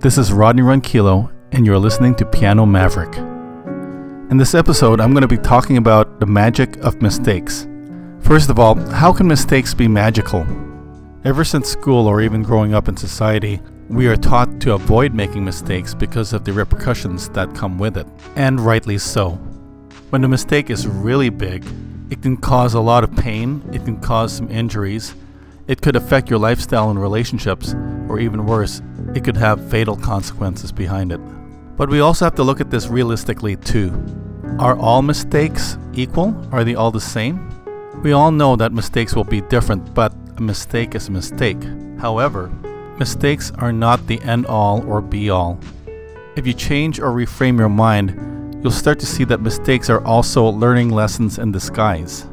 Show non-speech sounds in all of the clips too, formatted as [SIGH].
This is Rodney Ronquillo, and you're listening to Piano Maverick. In this episode, I'm going to be talking about the magic of mistakes. First of all, how can mistakes be magical? Ever since school or even growing up in society, we are taught to avoid making mistakes because of the repercussions that come with it, and rightly so. When the mistake is really big, it can cause a lot of pain, it can cause some injuries, it could affect your lifestyle and relationships, or even worse, it could have fatal consequences behind it. But we also have to look at this realistically too. Are all mistakes equal? Are they all the same? We all know that mistakes will be different, but a mistake is a mistake. However, mistakes are not the end all or be all. If you change or reframe your mind, you'll start to see that mistakes are also learning lessons in disguise.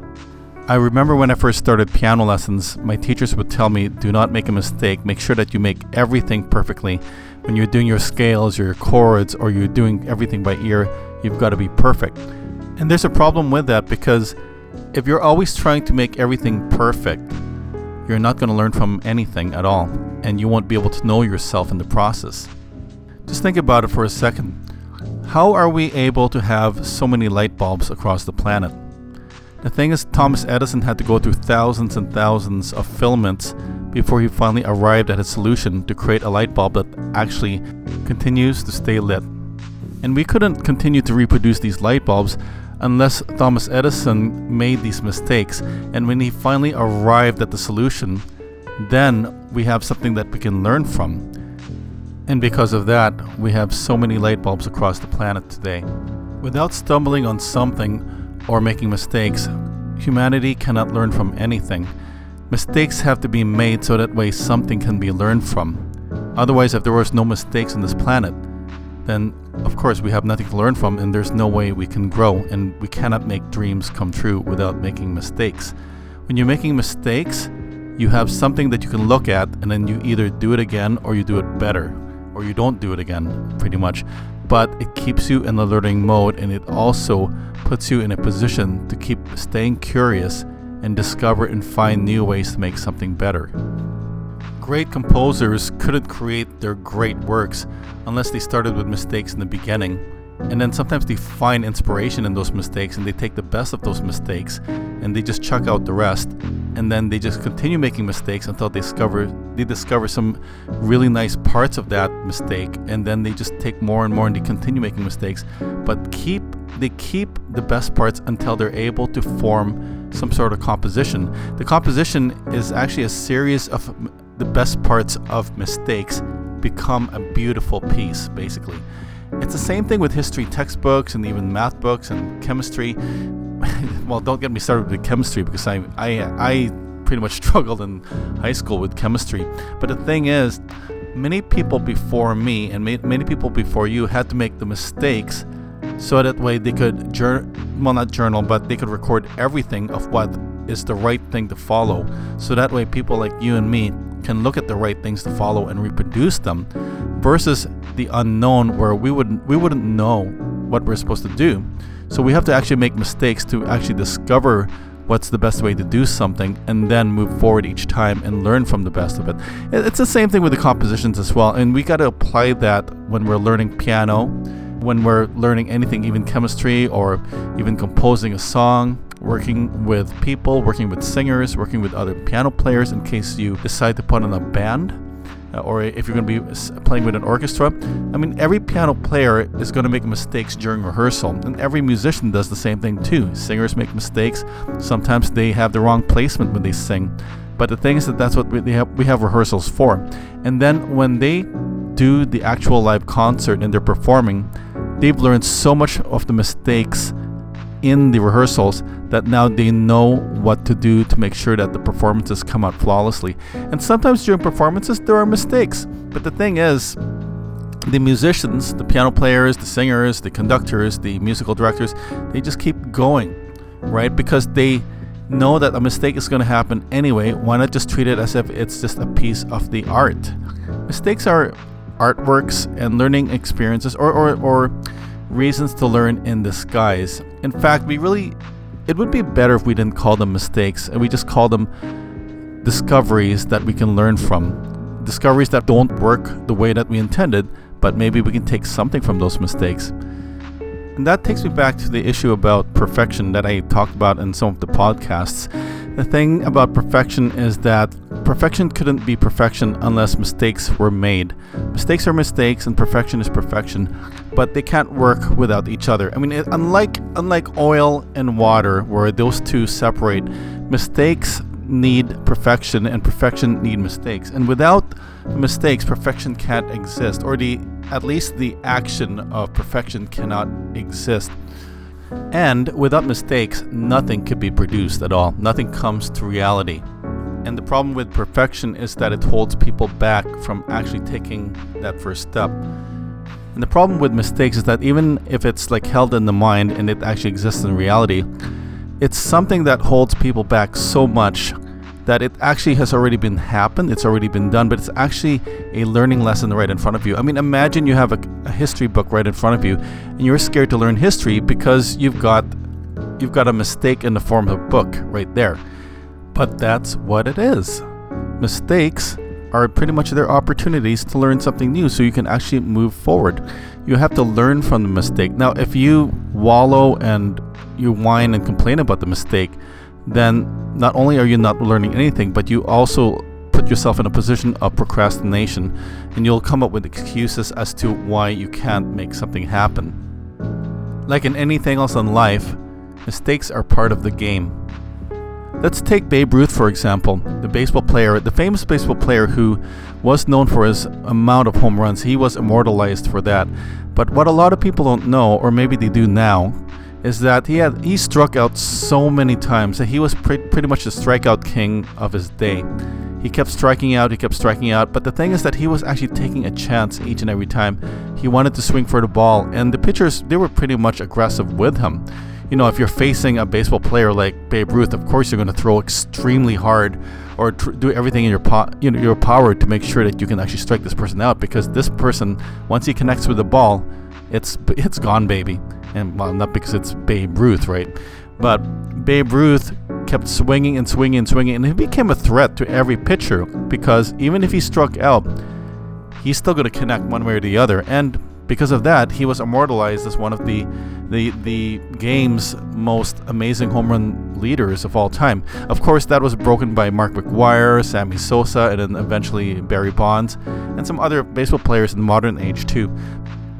I remember when I first started piano lessons, my teachers would tell me, do not make a mistake. Make sure that you make everything perfectly. When you're doing your scales, your chords, or you're doing everything by ear, you've got to be perfect. And there's a problem with that because if you're always trying to make everything perfect, you're not going to learn from anything at all, and you won't be able to know yourself in the process. Just think about it for a second. How are we able to have so many light bulbs across the planet? The thing is, Thomas Edison had to go through thousands and thousands of filaments before he finally arrived at a solution to create a light bulb that actually continues to stay lit. And we couldn't continue to reproduce these light bulbs unless Thomas Edison made these mistakes. And when he finally arrived at the solution, then we have something that we can learn from. And because of that, we have so many light bulbs across the planet today. Without stumbling on something or making mistakes, humanity cannot learn from anything. Mistakes have to be made so that way something can be learned from. Otherwise, if there was no mistakes on this planet, then of course we have nothing to learn from and there's no way we can grow and we cannot make dreams come true without making mistakes. When you're making mistakes, you have something that you can look at and then you either do it again or you do it better or you don't do it again pretty much but it keeps you in the learning mode and it also puts you in a position to keep staying curious and discover and find new ways to make something better. Great composers couldn't create their great works unless they started with mistakes in the beginning and then sometimes they find inspiration in those mistakes and they take the best of those mistakes and they just chuck out the rest. And then they just continue making mistakes until they discover they discover some really nice parts of that mistake. And then they just take more and more and they continue making mistakes. But keep they keep the best parts until they're able to form some sort of composition. The composition is actually a series of the best parts of mistakes become a beautiful piece, basically. It's the same thing with history textbooks and even math books and chemistry. [LAUGHS] well, don't get me started with chemistry because I, I, I pretty much [LAUGHS] struggled in high school with chemistry. But the thing is, many people before me and many people before you had to make the mistakes so that way they could journal, well, not journal, but they could record everything of what is the right thing to follow. So that way people like you and me can look at the right things to follow and reproduce them versus the unknown where we wouldn't we wouldn't know what we're supposed to do. So we have to actually make mistakes to actually discover what's the best way to do something and then move forward each time and learn from the best of it. It's the same thing with the compositions as well. And we got to apply that when we're learning piano, when we're learning anything, even chemistry or even composing a song, working with people, working with singers, working with other piano players in case you decide to put on a band uh, or if you're going to be playing with an orchestra. I mean, every piano player is going to make mistakes during rehearsal, and every musician does the same thing too. Singers make mistakes. Sometimes they have the wrong placement when they sing. But the thing is that that's what we have, we have rehearsals for. And then when they do the actual live concert and they're performing, they've learned so much of the mistakes in the rehearsals that now they know what to do to make sure that the performances come out flawlessly. And sometimes during performances, there are mistakes. But the thing is, the musicians, the piano players, the singers, the conductors, the musical directors, they just keep going, right? Because they know that a mistake is going to happen anyway. Why not just treat it as if it's just a piece of the art? Mistakes are artworks and learning experiences or, or, or reasons to learn in disguise. In fact, we really, it would be better if we didn't call them mistakes and we just call them discoveries that we can learn from. discoveries that don't work the way that we intended, but maybe we can take something from those mistakes. And that takes me back to the issue about perfection that I talked about in some of the podcasts. The thing about perfection is that perfection couldn't be perfection unless mistakes were made. Mistakes are mistakes and perfection is perfection, but they can't work without each other. I mean, unlike unlike oil and water where those two separate, mistakes need perfection and perfection need mistakes. And without mistakes, perfection can't exist or the at least the action of perfection cannot exist. And without mistakes, nothing could be produced at all. Nothing comes to reality. And the problem with perfection is that it holds people back from actually taking that first step. And the problem with mistakes is that even if it's like held in the mind and it actually exists in reality, it's something that holds people back so much that it actually has already been happened, it's already been done, but it's actually a learning lesson right in front of you. I mean, imagine you have a, a history book right in front of you, and you're scared to learn history because you've got you've got a mistake in the form of a book right there. But that's what it is. Mistakes are pretty much their opportunities to learn something new so you can actually move forward. You have to learn from the mistake. Now, if you wallow and you whine and complain about the mistake, then not only are you not learning anything, but you also put yourself in a position of procrastination and you'll come up with excuses as to why you can't make something happen. Like in anything else in life, mistakes are part of the game. Let's take Babe Ruth for example, the baseball player, the famous baseball player who was known for his amount of home runs. He was immortalized for that. But what a lot of people don't know, or maybe they do now, is that he had he struck out so many times that he was pre- pretty much the strikeout king of his day. He kept striking out, he kept striking out, but the thing is that he was actually taking a chance each and every time. He wanted to swing for the ball, and the pitchers they were pretty much aggressive with him. You know, if you're facing a baseball player like Babe Ruth, of course you're going to throw extremely hard or tr- do everything in your po- you know, your power to make sure that you can actually strike this person out because this person once he connects with the ball, it's [LAUGHS] it's gone baby and well, not because it's Babe Ruth, right? But Babe Ruth kept swinging and swinging and swinging, and he became a threat to every pitcher because even if he struck out, he's still going to connect one way or the other. And because of that, he was immortalized as one of the the the game's most amazing home run leaders of all time. Of course, that was broken by Mark McGwire, Sammy Sosa, and then eventually Barry Bonds, and some other baseball players in the modern age too.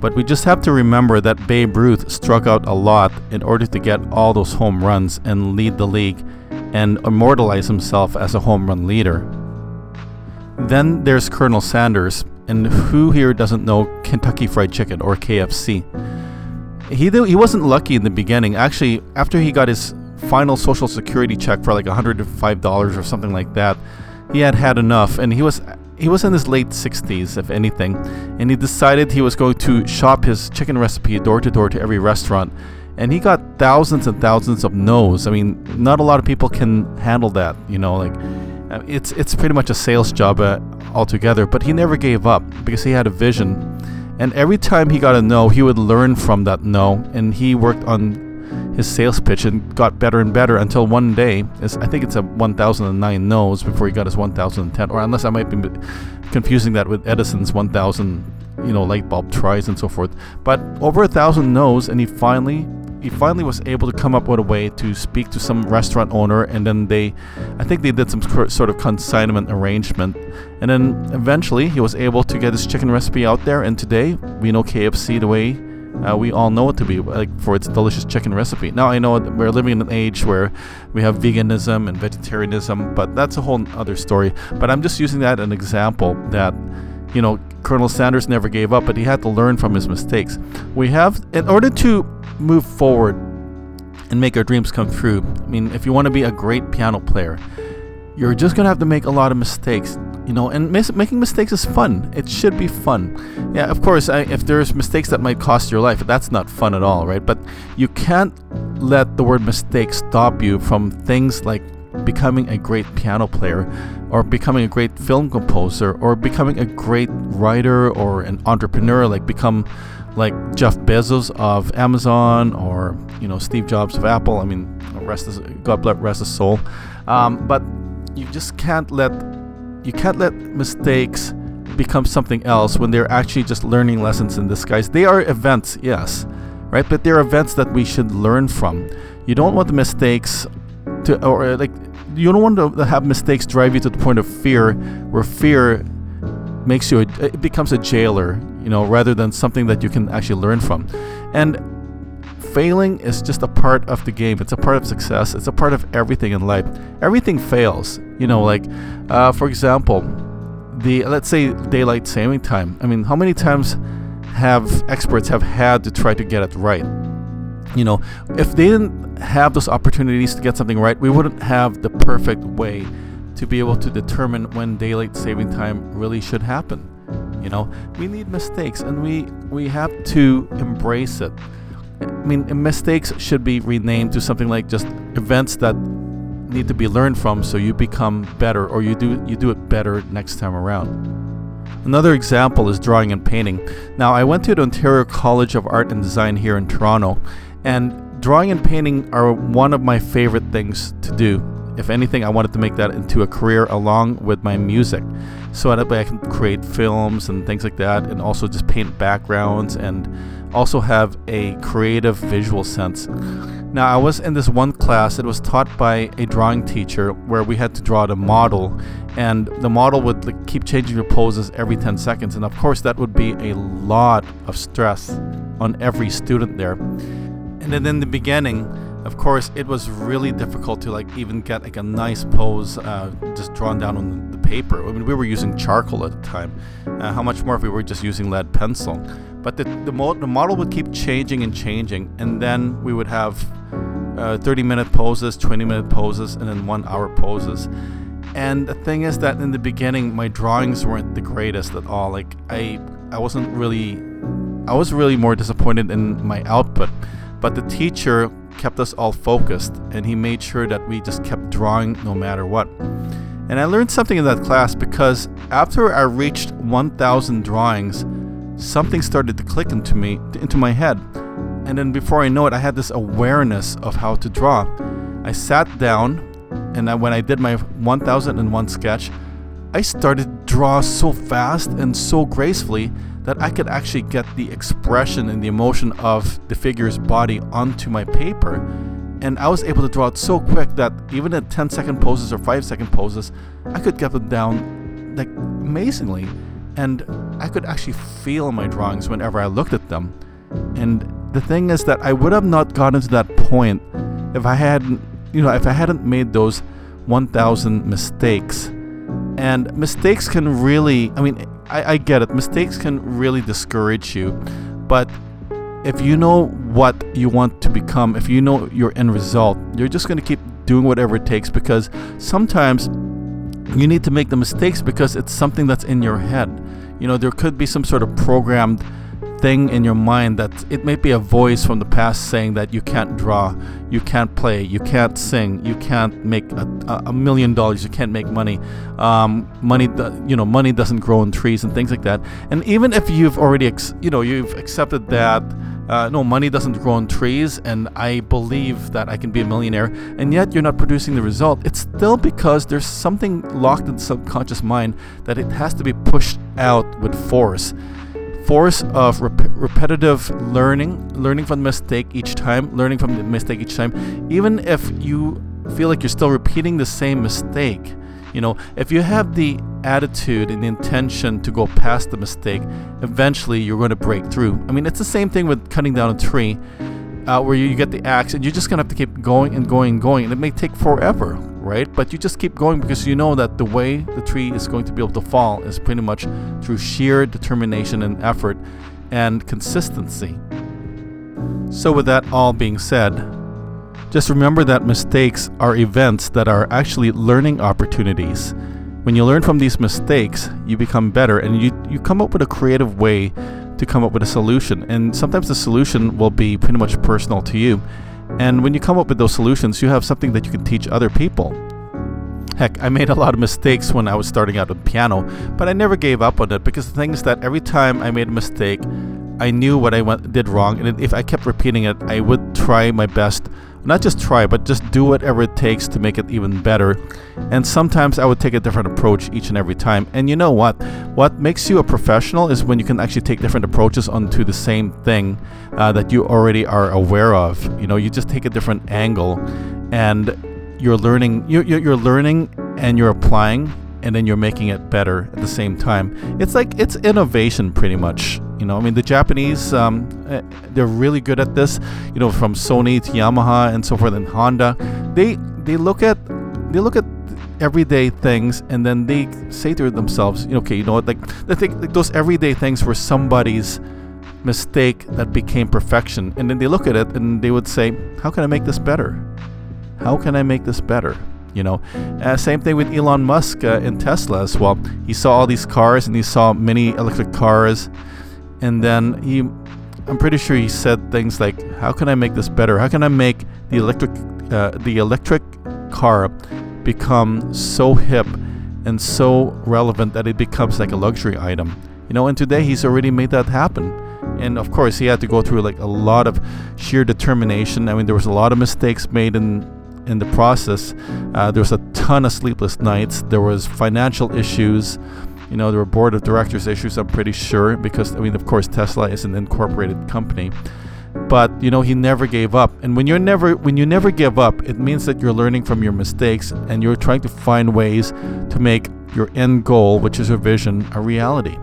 But we just have to remember that Babe Ruth struck out a lot in order to get all those home runs and lead the league and immortalize himself as a home run leader. Then there's Colonel Sanders, and who here doesn't know Kentucky Fried Chicken or KFC? He he wasn't lucky in the beginning. Actually, after he got his final social security check for like $105 or something like that, he had had enough and he was he was in his late 60s, if anything, and he decided he was going to shop his chicken recipe door to door to every restaurant. And he got thousands and thousands of no's. I mean, not a lot of people can handle that, you know, like uh, it's it's pretty much a sales job uh, altogether, but he never gave up because he had a vision. And every time he got a no, he would learn from that no, and he worked on his sales pitch and got better and better until one day, I think it's a 1009 no's before he got his 1010, or unless I might be confusing that with Edison's 1000, you know, light bulb tries and so forth. But over a thousand no's, and he finally he finally was able to come up with a way to speak to some restaurant owner and then they i think they did some sort of consignment arrangement and then eventually he was able to get his chicken recipe out there and today we know kfc the way uh, we all know it to be like for its delicious chicken recipe. Now I know we're living in an age where we have veganism and vegetarianism, but that's a whole other story. But I'm just using that as an example that you know Colonel Sanders never gave up, but he had to learn from his mistakes. We have in order to move forward and make our dreams come true. I mean, if you want to be a great piano player, you're just gonna have to make a lot of mistakes you know and mis- making mistakes is fun. It should be fun. Yeah of course I, if there's mistakes that might cost your life that's not fun at all right? But you can't let the word mistake stop you from things like becoming a great piano player or becoming a great film composer or becoming a great writer or an entrepreneur like become like Jeff Bezos of Amazon or you know Steve Jobs of Apple I mean rest his, God bless rest his soul um, but you just can't let you can't let mistakes become something else when they're actually just learning lessons in disguise. They are events, yes, right? But they're events that we should learn from. You don't want the mistakes to, or uh, like, you don't want to have mistakes drive you to the point of fear, where fear makes you, a, it becomes a jailer, you know, rather than something that you can actually learn from. And failing is just a part of the game. It's a part of success. It's a part of everything in life. Everything fails. You know, like, uh, for example, the let's say daylight saving time. I mean, how many times have experts have had to try to get it right? You know, if they didn't have those opportunities to get something right, we wouldn't have the perfect way to be able to determine when daylight saving time really should happen. You know, we need mistakes and we we have to embrace it. I mean, mistakes should be renamed to something like just events that need to be learned from so you become better or you do you do it better next time around. Another example is drawing and painting. Now, I went to the Ontario College of Art and Design here in Toronto, and drawing and painting are one of my favorite things to do. If anything, I wanted to make that into a career along with my music. So that way I can create films and things like that, and also just paint backgrounds and also have a creative visual sense. Now, I was in this one class, it was taught by a drawing teacher where we had to draw the model, and the model would like, keep changing the poses every 10 seconds. And of course, that would be a lot of stress on every student there. And then in the beginning, of course, it was really difficult to like even get like a nice pose uh, just drawn down on the paper. I mean, we were using charcoal at the time. Uh, how much more if we were just using lead pencil? But the, the, mo- the model would keep changing and changing, and then we would have uh, 30 minute poses, 20 minute poses, and then one hour poses. And the thing is that in the beginning, my drawings weren't the greatest at all. Like I, I wasn't really, I was really more disappointed in my output. But the teacher kept us all focused, and he made sure that we just kept drawing no matter what. And I learned something in that class because after I reached 1,000 drawings, something started to click into me, into my head. And then before I know it, I had this awareness of how to draw. I sat down, and I, when I did my 1001 sketch, I started to draw so fast and so gracefully that I could actually get the expression and the emotion of the figure's body onto my paper. And I was able to draw it so quick that even at 10 second poses or 5 second poses, I could get them down like amazingly. And I could actually feel my drawings whenever I looked at them. And the thing is that I would have not gotten to that point if I hadn't, you know, if I hadn't made those 1,000 mistakes. And mistakes can really, I mean, I, I get it, mistakes can really discourage you. But if you know what you want to become, if you know your end result, you're just going to keep doing whatever it takes because sometimes you need to make the mistakes because it's something that's in your head. You know, there could be some sort of programmed thing in your mind that it may be a voice from the past saying that you can't draw, you can't play, you can't sing, you can't make a, a million dollars, you can't make money. Um, money, you know, money doesn't grow on trees and things like that. And even if you've already, you know, you've accepted that. Uh, no, money doesn't grow on trees, and I believe that I can be a millionaire, and yet you're not producing the result. It's still because there's something locked in the subconscious mind that it has to be pushed out with force force of rep- repetitive learning, learning from the mistake each time, learning from the mistake each time, even if you feel like you're still repeating the same mistake. You know, if you have the attitude and the intention to go past the mistake, eventually you're going to break through. I mean, it's the same thing with cutting down a tree, uh, where you, you get the axe and you're just to have to keep going and going and going, and it may take forever, right? But you just keep going because you know that the way the tree is going to be able to fall is pretty much through sheer determination and effort and consistency. So, with that all being said, just remember that mistakes are events that are actually learning opportunities. When you learn from these mistakes, you become better and you, you come up with a creative way to come up with a solution. And sometimes the solution will be pretty much personal to you. And when you come up with those solutions, you have something that you can teach other people. Heck, I made a lot of mistakes when I was starting out with piano, but I never gave up on it because the thing is that every time I made a mistake, I knew what I went, did wrong, and if I kept repeating it, I would try my best not just try, but just do whatever it takes to make it even better. And sometimes I would take a different approach each and every time. And you know what? What makes you a professional is when you can actually take different approaches onto the same thing uh, that you already are aware of. You know, you just take a different angle, and you're learning. You're, you're learning, and you're applying and then you're making it better at the same time. It's like it's innovation, pretty much. You know, I mean, the Japanese, um, eh, they're really good at this. You know, from Sony to Yamaha and so forth, and Honda, they they look at they look at everyday things and then they say to themselves, okay, you know what, like they think like those everyday things were somebody's mistake that became perfection, and then they look at it and they would say, how can I make this better? How can I make this better? You know, uh, same thing with Elon Musk uh, in Tesla as well. He saw all these cars and he saw many electric cars, and then he, I'm pretty sure he said things like, "How can I make this better? How can I make the electric, uh, the electric car become so hip and so relevant that it becomes like a luxury item?" You know, and today he's already made that happen and of course he had to go through like a lot of sheer determination i mean there was a lot of mistakes made in in the process. Uh, there was a ton of sleepless nights. There was financial issues. You know, there were board of directors issues. I'm pretty sure because I mean, of course, Tesla is an incorporated company. But you know, he never gave up. And when you're never when you never give up, it means that you're learning from your mistakes and you're trying to find ways to make your end goal, which is your vision, a reality.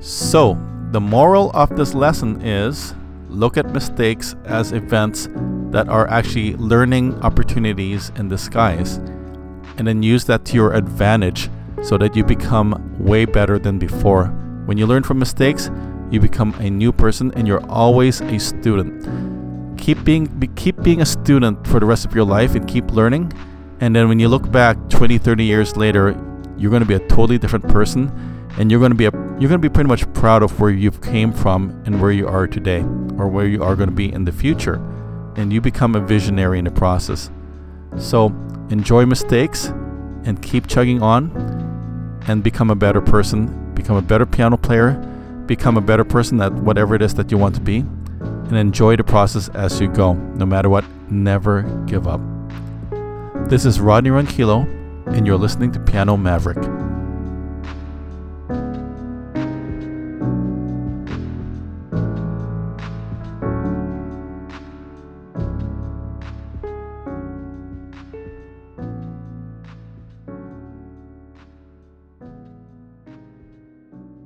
So, the moral of this lesson is look at mistakes as events that are actually learning opportunities in disguise and then use that to your advantage so that you become way better than before. When you learn from mistakes, you become a new person and you're always a student. Keep being be, keep being a student for the rest of your life and keep learning. And then when you look back 20, 30 years later, you're going to be a totally different person and you're going to be a you're going to be pretty much proud of where you've came from and where you are today or where you are going to be in the future and you become a visionary in the process. So enjoy mistakes and keep chugging on and become a better person, become a better piano player, become a better person at whatever it is that you want to be, and enjoy the process as you go. No matter what, never give up. This is Rodney Ronquillo, and you're listening to Piano Maverick.